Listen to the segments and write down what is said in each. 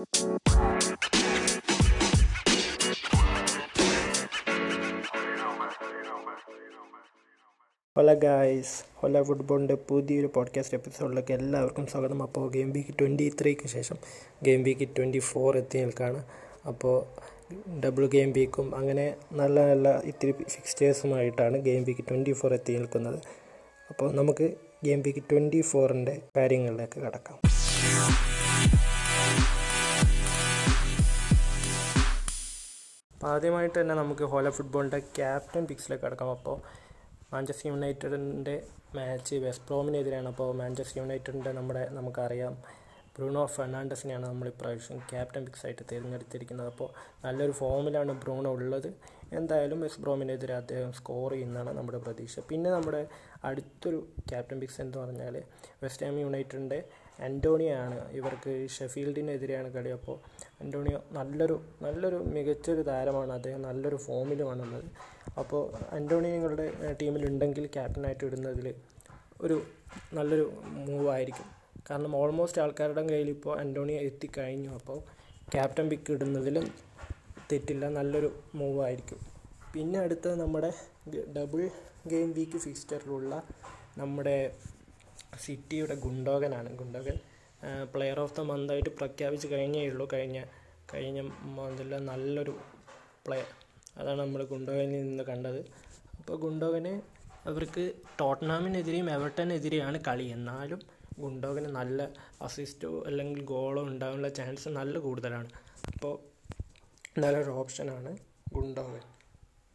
Hello guys Hala ഫുട്ബോളിന്റെ പുതിയൊരു podcast എപ്പിസോഡിലേക്ക് എല്ലാവർക്കും സ്വാഗതം. അപ്പോൾ ഗെയിം വീക്ക് ട്വന്റി ത്രീക്ക് ശേഷം ഗെയിം വീക്ക് ട്വന്റി ഫോർ എത്തി നിൽക്കുകയാണ് അപ്പോൾ ഡബിൾ ഗെയിം വീക്കും അങ്ങനെ നല്ല നല്ല ഇത്തിരി ഫിക്സ്റ്റേഴ്സുമായിട്ടാണ് ഗെയിം വീക്ക് ട്വന്റി ഫോർ എത്തി നിൽക്കുന്നത്. അപ്പോൾ നമുക്ക് ഗെയിം വീക്ക് ട്വന്റി ഫോറിന്റെ കാര്യങ്ങളിലേക്ക് കടക്കാം. അപ്പോൾ ആദ്യമായിട്ട് തന്നെ നമുക്ക് ഹോല ഫുട്ബോളിന്റെ ക്യാപ്റ്റൻ പിക്സിലേക്ക് കടക്കാം. അപ്പോൾ മാഞ്ചസ്റ്റർ യുണൈറ്റഡിന്റെ മാച്ച് വെസ്റ്റ് ബ്രോമിനെതിരെയാണ്. അപ്പോൾ മാഞ്ചസ്റ്റർ യുണൈറ്റഡിന്റെ നമ്മുടെ നമുക്കറിയാം ബ്രൂണോ ഫെർണാണ്ടസിനെയാണ് നമ്മൾ ഇപ്രാവശ്യം ക്യാപ്റ്റൻ പിക്സ് ആയിട്ട് തിരഞ്ഞെടുത്തിരിക്കുന്നത്. അപ്പോൾ നല്ലൊരു ഫോമിലാണ് ബ്രൂണോ ഉള്ളത്. എന്തായാലും വെസ്റ്റ് ബ്രോമിനെതിരെ അദ്ദേഹം സ്കോർ ചെയ്യുന്നതാണ് നമ്മുടെ പ്രതീക്ഷ. പിന്നെ നമ്മുടെ അടുത്തൊരു ക്യാപ്റ്റൻ പിക്സ് എന്ന് പറഞ്ഞാൽ വെസ്റ്റ് ഹാം യുണൈറ്റഡിന്റെ അന്റോണിയാണ് ഇവർക്ക് ഷെഫീൽഡിനെതിരെയാണ് കളി. അപ്പോൾ അന്റോണിയോ നല്ലൊരു നല്ലൊരു മികച്ചൊരു താരമാണ്. അദ്ദേഹം നല്ലൊരു ഫോമിലുമാണുള്ളത്. അപ്പോൾ അന്റോണിയോ നിങ്ങളുടെ ടീമിലുണ്ടെങ്കിൽ ക്യാപ്റ്റനായിട്ട് ഇടുന്നതിൽ ഒരു നല്ലൊരു മൂവായിരിക്കും. കാരണം ഓൾമോസ്റ്റ് ആൾക്കാരുടെ കയ്യിൽ ഇപ്പോൾ അന്റോണിയോ എത്തിക്കഴിഞ്ഞു. അപ്പോൾ ക്യാപ്റ്റൻ പിക്ക് ഇടുന്നതിലും തെറ്റില്ല നല്ലൊരു മൂവായിരിക്കും. പിന്നെ അടുത്തത് നമ്മുടെ ഡബിൾ ഗെയിം വീക്ക് ഫിക്സ്റ്ററിലുള്ള നമ്മുടെ സിറ്റിയുടെ ഗുണ്ടോകനാണ്. ഗുണ്ടോകൻ പ്ലെയർ ഓഫ് ദ മന്തായിട്ട് പ്രഖ്യാപിച്ച് കഴിഞ്ഞേ ഉള്ളൂ. കഴിഞ്ഞ കഴിഞ്ഞ മന്തിൽ നല്ലൊരു പ്ലെയർ അതാണ് നമ്മൾ ഗുണ്ടോകനിൽ നിന്ന് കണ്ടത്. അപ്പോൾ ഗുണ്ടോകനെ അവർക്ക് ടോട്ടനാമിനെതിരെയും എവർട്ടനെതിരെയാണ് കളി. എന്നാലും ഗുണ്ടോകന് നല്ല അസിസ്റ്റോ അല്ലെങ്കിൽ ഗോളോ ഉണ്ടാകാനുള്ള ചാൻസ് നല്ല കൂടുതലാണ്. അപ്പോൾ നല്ലൊരു ഓപ്ഷനാണ് ഗുണ്ടോകൻ.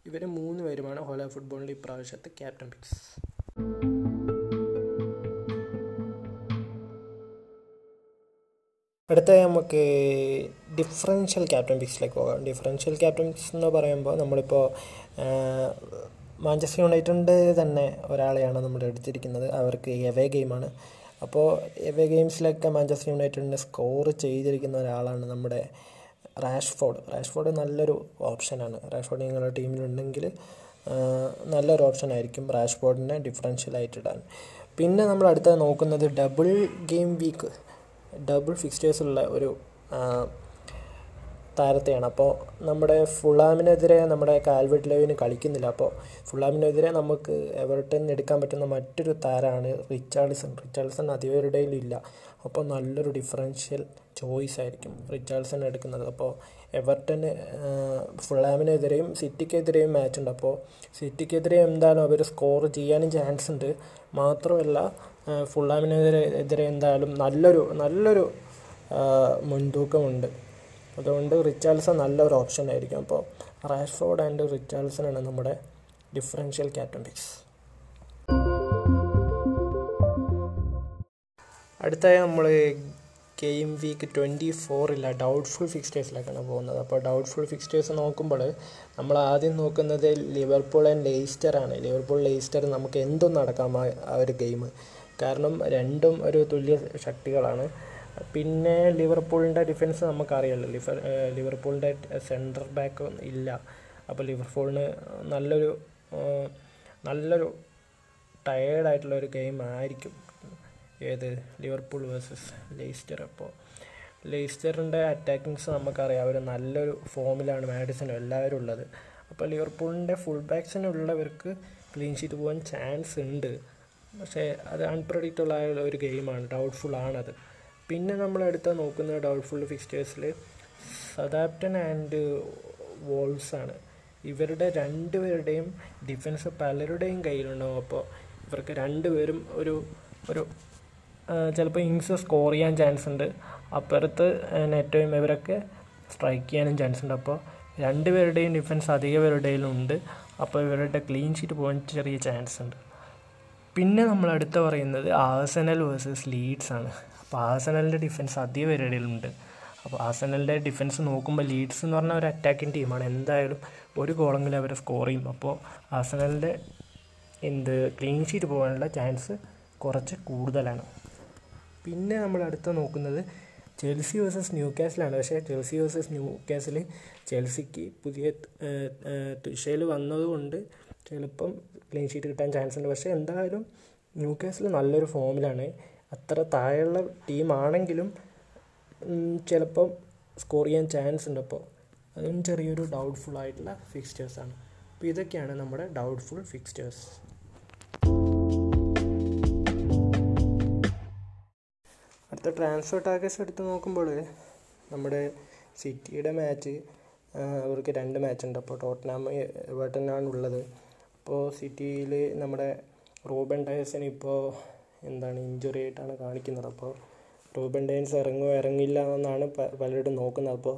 ഇവർ മൂന്ന് പേരുമാണ് ഹോല ഫുട്ബോളിന്റെ ഇപ്രാവശ്യത്തെ ക്യാപ്റ്റൻ പിക്സ് അടുത്ത നമുക്ക് ഡിഫറൻഷ്യൽ ക്യാപ്റ്റൻ പിക്സിലേക്ക് പോകാം. ഡിഫറൻഷ്യൽ ക്യാപ്റ്റൻ പിക്സ് എന്ന് പറയുമ്പോൾ നമ്മളിപ്പോൾ മാഞ്ചസ്റ്റർ യുണൈറ്റഡ് തന്നെ ഒരാളെയാണ് നമ്മൾ എടുത്തിരിക്കുന്നത്. അവർക്ക് എവേ ഗെയിമാണ് അപ്പോൾ എവേ ഗെയിംസിലൊക്കെ മാഞ്ചസ്റ്റർ യുണൈറ്റഡിനെ സ്കോർ ചെയ്തിരിക്കുന്ന ഒരാളാണ് നമ്മുടെ റാഷ്ഫോർഡ് റാഷ്ഫോർഡ് നല്ലൊരു ഓപ്ഷനാണ് റാഷ്ഫോർഡ് നിങ്ങളുടെ ടീമിലുണ്ടെങ്കിൽ നല്ലൊരു ഓപ്ഷൻ ആയിരിക്കും റാഷ്ഫോർഡിനെ ഡിഫറൻഷ്യൽ ആയിട്ടിടാൻ പിന്നെ നമ്മൾ അടുത്തത് നോക്കുന്നത് ഡബിൾ ഗെയിം വീക്ക് ഡബിൾ ഫിക്സ്റ്റേഴ്സുള്ള ഒരു താരത്തെയാണ്. അപ്പോൾ നമ്മുടെ ഫുള്ളാമിനെതിരെ നമ്മുടെ കാൽവെട്ട് ലെവിന് കളിക്കുന്നില്ല. അപ്പോൾ ഫുള്ളാമിനെതിരെ നമുക്ക് എവർട്ടൻ എടുക്കാൻ പറ്റുന്ന മറ്റൊരു താരമാണ് റിച്ചാർഡ്സൺ. റിച്ചാർഡ്സൺ അധികരുടെയും ഇല്ല. അപ്പോൾ നല്ലൊരു ഡിഫറൻഷ്യൽ ചോയ്സ് ആയിരിക്കും റിച്ചാർഡ്സൺ എടുക്കുന്നത്. അപ്പോൾ എവർട്ടന് ഫുള്ളാമിനെതിരെയും സിറ്റിക്കെതിരെയും മാച്ച് ഉണ്ട് അപ്പോൾ സിറ്റിക്കെതിരെ എന്തായാലും അവർ സ്കോർ ചെയ്യാനും ചാൻസ് ഉണ്ട് മാത്രമല്ല ഫുള്ളാമിനെതിരെ എതിരെ എന്തായാലും നല്ലൊരു നല്ലൊരു മുൻതൂക്കമുണ്ട്. അതുകൊണ്ട് റിച്ചാൽസൺ നല്ലൊരു ഓപ്ഷൻ ആയിരിക്കും. അപ്പോൾ റാഷ്ഫോർഡ് ആൻഡ് റിച്ചാൽസൺ ആണ് നമ്മുടെ ഡിഫറൻഷ്യൽ ക്യാപ്റ്റൻ അടുത്തായി നമ്മൾ ഗെയിം വീക്ക് ട്വന്റി ഫോറില്ല ഡൗട്ട്ഫുൾ ഫിക്സ്റ്റേഴ്സിലേക്കാണ് പോകുന്നത്. അപ്പോൾ ഡൗട്ട്ഫുൾ ഫിക്സ്റ്റേഴ്സ് നോക്കുമ്പോൾ നമ്മൾ ആദ്യം നോക്കുന്നത് ലിവർപൂൾ ആൻഡ് ലെയ്സ്റ്റർ ആണ്. ലിവർപൂൾ ലെയ്സ്റ്റർ നമുക്ക് എന്തും നടക്കാം ആ ഒരു ഗെയിം കാരണം രണ്ടും ഒരു തുല്യ ശക്തികളാണ്. പിന്നെ ലിവർപൂളിന്റെ ഡിഫൻസ് നമുക്കറിയാമല്ലോ ലിവർ ലിവർപൂളിന്റെ സെന്റർ ബാക്ക് ഇല്ല. അപ്പോൾ ലിവർപൂളിന് നല്ലൊരു നല്ലൊരു ടയേർഡായിട്ടുള്ള ഒരു ഗെയിം ആയിരിക്കും ഏത്? Liverpool versus Leicester. അപ്പോൾ ലെയ്സ്റ്ററിന്റെ അറ്റാക്കിങ്സ് നമുക്കറിയാം. അവർ നല്ലൊരു ഫോമിലാണ് മാഡിസനും എല്ലാവരും ഉള്ളത്. അപ്പോൾ ലിവർപൂളിന്റെ ഫുൾ ബാക്സിനുള്ളവർക്ക് ക്ലീൻ ഷീറ്റ് പോകാൻ ചാൻസ് ഉണ്ട്. പക്ഷേ അത് അൺപ്രഡിക്റ്റബിൾ ആയ ഒരു ഗെയിമാണ് ഡൗട്ട്ഫുൾ ആണത്. പിന്നെ നമ്മൾ എടുത്ത നോക്കുന്ന ഡൗട്ട്ഫുൾ ഫിക്സ്റ്റേഴ്സിൽ സദാപ്റ്റൻ ആൻഡ് വോൾസ് ആണ്. ഇവരുടെ രണ്ടുപേരുടെയും ഡിഫൻസ് പലരുടെയും കയ്യിലുണ്ടാവും. അപ്പോൾ ഇവർക്ക് രണ്ടുപേരും ഒരു ഒരു ചിലപ്പോൾ ഇങ്സ് സ്കോർ ചെയ്യാൻ ചാൻസ് ഉണ്ട്. അപ്പുറത്ത് നെറ്റോയും ഇവരൊക്കെ സ്ട്രൈക്ക് ചെയ്യാനും ചാൻസ് ഉണ്ട്. അപ്പോൾ രണ്ടുപേരുടെയും ഡിഫൻസ് അധിക പേരുടെയും ഉണ്ട് അപ്പോൾ ഇവരുടെ ക്ലീൻ ഷീറ്റ് പോകാൻ ചെറിയ ചാൻസ് ഉണ്ട്. പിന്നെ നമ്മൾ അടുത്ത പറയുന്നത് ആസനൽ വേഴ്സസ് ലീഡ്സ് ആണ്. അപ്പോൾ ആസനലിന്റെ ഡിഫൻസ് അധിക പേരുടെയിലുണ്ട് അപ്പോൾ ആസനലിന്റെ ഡിഫൻസ് നോക്കുമ്പോൾ ലീഡ്സ് എന്ന് പറഞ്ഞാൽ ഒരു അറ്റാക്കിംഗ് ടീമാണ് എന്തായാലും ഒരു ഗോളെങ്കിലും അവർ സ്കോർ ചെയ്യും. അപ്പോൾ ആസനലിന്റെ എന്ത് ക്ലീൻ ഷീറ്റ് പോകാനുള്ള ചാൻസ് കുറച്ച് കൂടുതലാണ്. പിന്നെ നമ്മൾ അടുത്ത നോക്കുന്നത് ചെൽസി വേഴ്സസ് ന്യൂ കാസിലാണ് പക്ഷേ ചെൽസി വേഴ്സസ് ന്യൂ കാസിൽ ചെൽസിക്ക് പുതിയ തുഷയിൽ വന്നതുകൊണ്ട് ചിലപ്പം ക്ലീൻ ഷീറ്റ് കിട്ടാൻ ചാൻസ് ഉണ്ട്. പക്ഷേ എന്തായാലും ന്യൂ കാസിൽ നല്ലൊരു ഫോമിലാണ് അത്ര താഴെയുള്ള ടീമാണെങ്കിലും ചിലപ്പം സ്കോർ ചെയ്യാൻ ചാൻസ് ഉണ്ട് അപ്പോൾ അതും ചെറിയൊരു ഡൗട്ട്ഫുൾ ആയിട്ടുള്ള ഫിക്സ്റ്റേഴ്സാണ് അപ്പോൾ ഇതൊക്കെയാണ് നമ്മുടെ ഡൗട്ട്ഫുൾ ഫിക്സ്റ്റേഴ്സ് അടുത്ത ട്രാൻസ്ഫർ ടാർഗറ്റ്സ് എടുത്ത് നോക്കുമ്പോൾ നമ്മുടെ സിറ്റിയുടെ മാച്ച് അവർക്ക് രണ്ട് മാച്ച് ഉണ്ട്. അപ്പോൾ ടോട്ടനാം എവർട്ടനാണ് ഉള്ളത്. അപ്പോൾ സിറ്റിയിൽ നമ്മുടെ റൂബൻ ഡയസിന് ഇപ്പോൾ എന്താണ് ഇഞ്ചുറി ആയിട്ടാണ് കാണിക്കുന്നത്. അപ്പോൾ റൂബൻ ഡയൻസ് ഇറങ്ങുമോ ഇറങ്ങില്ല എന്നാണ് പലരും നോക്കുന്നത്. അപ്പോൾ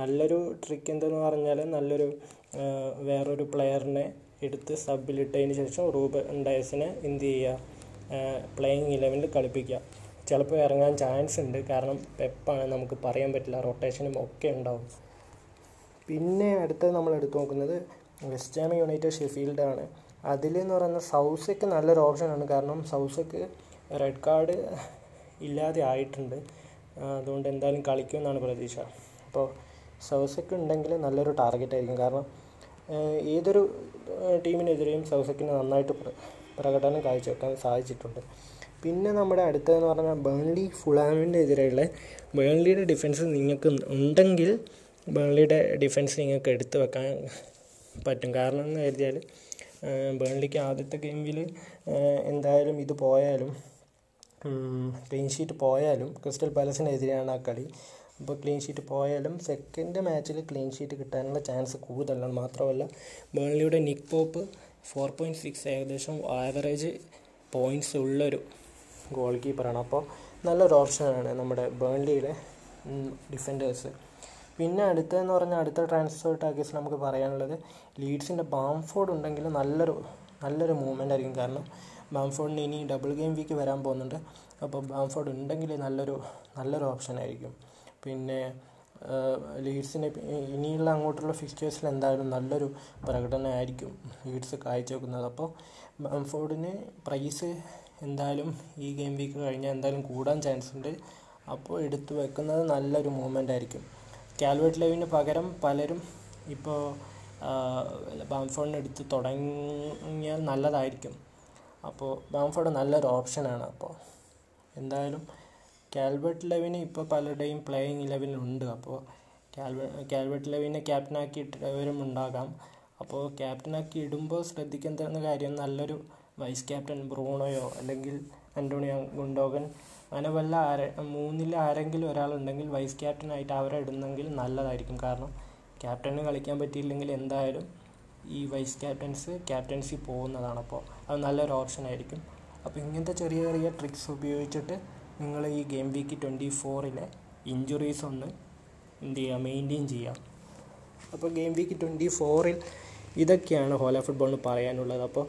നല്ലൊരു ട്രിക്ക് എന്തെന്ന് പറഞ്ഞാൽ നല്ലൊരു വേറൊരു പ്ലെയറിനെ എടുത്ത് സബിലിട്ടതിന് ശേഷം റൂബൻ ഡയസിനെ എന്ത് ചെയ്യുക? പ്ലേയിങ് ഇലവനിൽ കളിപ്പിക്കുക. ചിലപ്പോൾ ഇറങ്ങാൻ ചാൻസ് ഉണ്ട്. കാരണം പെപ്പാണ് നമുക്ക് പറയാൻ പറ്റില്ല. റൊട്ടേഷനും ഒക്കെ ഉണ്ടാവും. പിന്നെ അടുത്തത് നമ്മൾ എടുത്തു നോക്കുന്നത് വെസ്റ്റ് ഹാം യുണൈറ്റഡ് ഷെഫീൽഡാണ് അതിലെന്ന് പറയുന്ന സൗസക്ക് നല്ലൊരു ഓപ്ഷനാണ് കാരണം സൗസക്ക് റെഡ് കാർഡ് ഇല്ലാതെ ആയിട്ടുണ്ട്. അതുകൊണ്ട് എന്തായാലും കളിക്കുമെന്നാണ് പ്രതീക്ഷ. അപ്പോൾ സൗസക്ക് ഉണ്ടെങ്കിൽ നല്ലൊരു ടാർഗറ്റ് ആയിരിക്കും. കാരണം ഏതൊരു ടീമിനെതിരെയും സൗസക്കിന് നന്നായിട്ട് പ്രകടനം കാഴ്ചവെക്കാൻ സാധിച്ചിട്ടുണ്ട്. പിന്നെ നമ്മുടെ അടുത്തതെന്ന് പറഞ്ഞാൽ ബേൺലി ഫുളാമിന്റെ എതിരെയുള്ള ബേൺലിയുടെ ഡിഫൻസ് നിങ്ങൾക്ക് ഉണ്ടെങ്കിൽ ബേൺലിയുടെ ഡിഫൻസ് നിങ്ങൾക്ക് എടുത്തു വെക്കാൻ പറ്റും. കാരണം എന്ന് കരുതിയാൽ ബേൺലിക്ക് ആദ്യത്തെ ഗെയിമിൽ എന്തായാലും ഇത് പോയാലും ക്ലീൻ ഷീറ്റ് പോയാലും ക്രിസ്റ്റൽ പാലസിനെതിരെയാണ് ആ കളി. അപ്പോൾ ക്ലീൻ ഷീറ്റ് പോയാലും സെക്കൻഡ് മാച്ചിൽ ക്ലീൻ ഷീറ്റ് കിട്ടാനുള്ള ചാൻസ് കൂടുതലാണ്. മാത്രമല്ല ബേൺലിയുടെ Nick Pope four point six ഏകദേശം ആവറേജ് പോയിന്റ്സ് ഉള്ളൊരു ഗോൾ കീപ്പറാണ് അപ്പോൾ നല്ലൊരു ഓപ്ഷനാണ് നമ്മുടെ ബേൺലിയുടെ ഡിഫൻഡേഴ്സ് പിന്നെ അടുത്തതെന്ന് പറഞ്ഞാൽ അടുത്ത ട്രാൻസ്ഫർ ടാർഗറ്റ്സ് നമുക്ക് പറയാനുള്ളത് ലീഡ്സിന്റെ ബാംഫോർഡ് ഉണ്ടെങ്കിൽ നല്ലൊരു നല്ലൊരു മൂവ്മെന്റ് ആയിരിക്കും. കാരണം ബാംഫോർഡിന് ഇനി ഡബിൾ ഗെയിം വീക്ക് വരാൻ പോകുന്നുണ്ട്. അപ്പോൾ ബാംഫോർഡ് ഉണ്ടെങ്കിൽ നല്ലൊരു നല്ലൊരു ഓപ്ഷൻ ആയിരിക്കും. പിന്നെ ലീഡ്സിന് ഇനിയുള്ള അങ്ങോട്ടുള്ള ഫിക്ചേഴ്സിൽ എന്തായാലും നല്ലൊരു പ്രകടനമായിരിക്കും ലീഡ്സ് കാഴ്ചവെക്കുന്നത് അപ്പോൾ ബാംഫോർഡിന് പ്രൈസ് എന്തായാലും ഈ ഗെയിം വീക്ക് കഴിഞ്ഞാൽ എന്തായാലും കൂടാൻ ചാൻസ് ഉണ്ട്. അപ്പോൾ എടുത്തു വെക്കുന്നത് നല്ലൊരു മൂവ്മെന്റ് ആയിരിക്കും. കാൽവേർട്ട് ലെവിന് പകരം പലരും ഇപ്പോൾ ബാംഫോർഡിന് എടുത്ത് തുടങ്ങിയാൽ നല്ലതായിരിക്കും. അപ്പോൾ ബാംഫോർഡ് നല്ലൊരു ഓപ്ഷനാണ് അപ്പോൾ എന്തായാലും കാൽബർട്ട് ലെവിന് ഇപ്പോൾ പലരുടെയും പ്ലേയിങ് ഇലവനിലുണ്ട് അപ്പോൾ കാൽബ കാൽബർട്ട് ലെവിനെ ക്യാപ്റ്റനാക്കി ഉണ്ടാകാം. അപ്പോൾ ക്യാപ്റ്റനാക്കി ഇടുമ്പോൾ ശ്രദ്ധിക്കേണ്ട കാര്യം നല്ലൊരു വൈസ് ക്യാപ്റ്റൻ ബ്രൂണോയോ അല്ലെങ്കിൽ അന്റോണിയോ ഗുണ്ടോഗൻ. അങ്ങനെ വല്ല ആര മൂന്നിൽ ആരെങ്കിലും ഒരാളുണ്ടെങ്കിൽ വൈസ് ക്യാപ്റ്റനായിട്ട് അവരെ ഇടുന്നെങ്കിൽ നല്ലതായിരിക്കും. കാരണം ക്യാപ്റ്റന് കളിക്കാൻ പറ്റിയില്ലെങ്കിൽ എന്തായാലും ഈ വൈസ് ക്യാപ്റ്റൻസ് ക്യാപ്റ്റൻസി പോകുന്നതാണ് അപ്പോൾ. അത് നല്ലൊരു ഓപ്ഷൻ ആയിരിക്കും. അപ്പോൾ ഇങ്ങനത്തെ ചെറിയ ചെറിയ ട്രിക്സ് ഉപയോഗിച്ചിട്ട് നിങ്ങൾ ഈ ഗെയിം വീക്ക് ട്വന്റി ഫോറിലെ ഇഞ്ചുറീസ് ഒന്ന് എന്ത് ചെയ്യുക മെയിന്റെയിൻ ചെയ്യാം അപ്പോൾ ഗെയിം വീക്ക് ട്വന്റി ഫോറിൽ ഇതൊക്കെയാണ് ഹോല ഫുട്ബോളിന് പറയാനുള്ളത്. അപ്പോൾ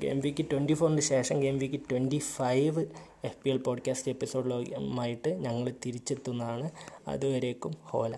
ഗെയിം വീക്ക് ട്വന്റി ഫോറിന് ശേഷം game week twenty five F P L podcast എപ്പിസോഡിലുമായിട്ട് ഞങ്ങൾ തിരിച്ചെത്തുന്നതാണ്. അതുവരേക്കും ഹോല.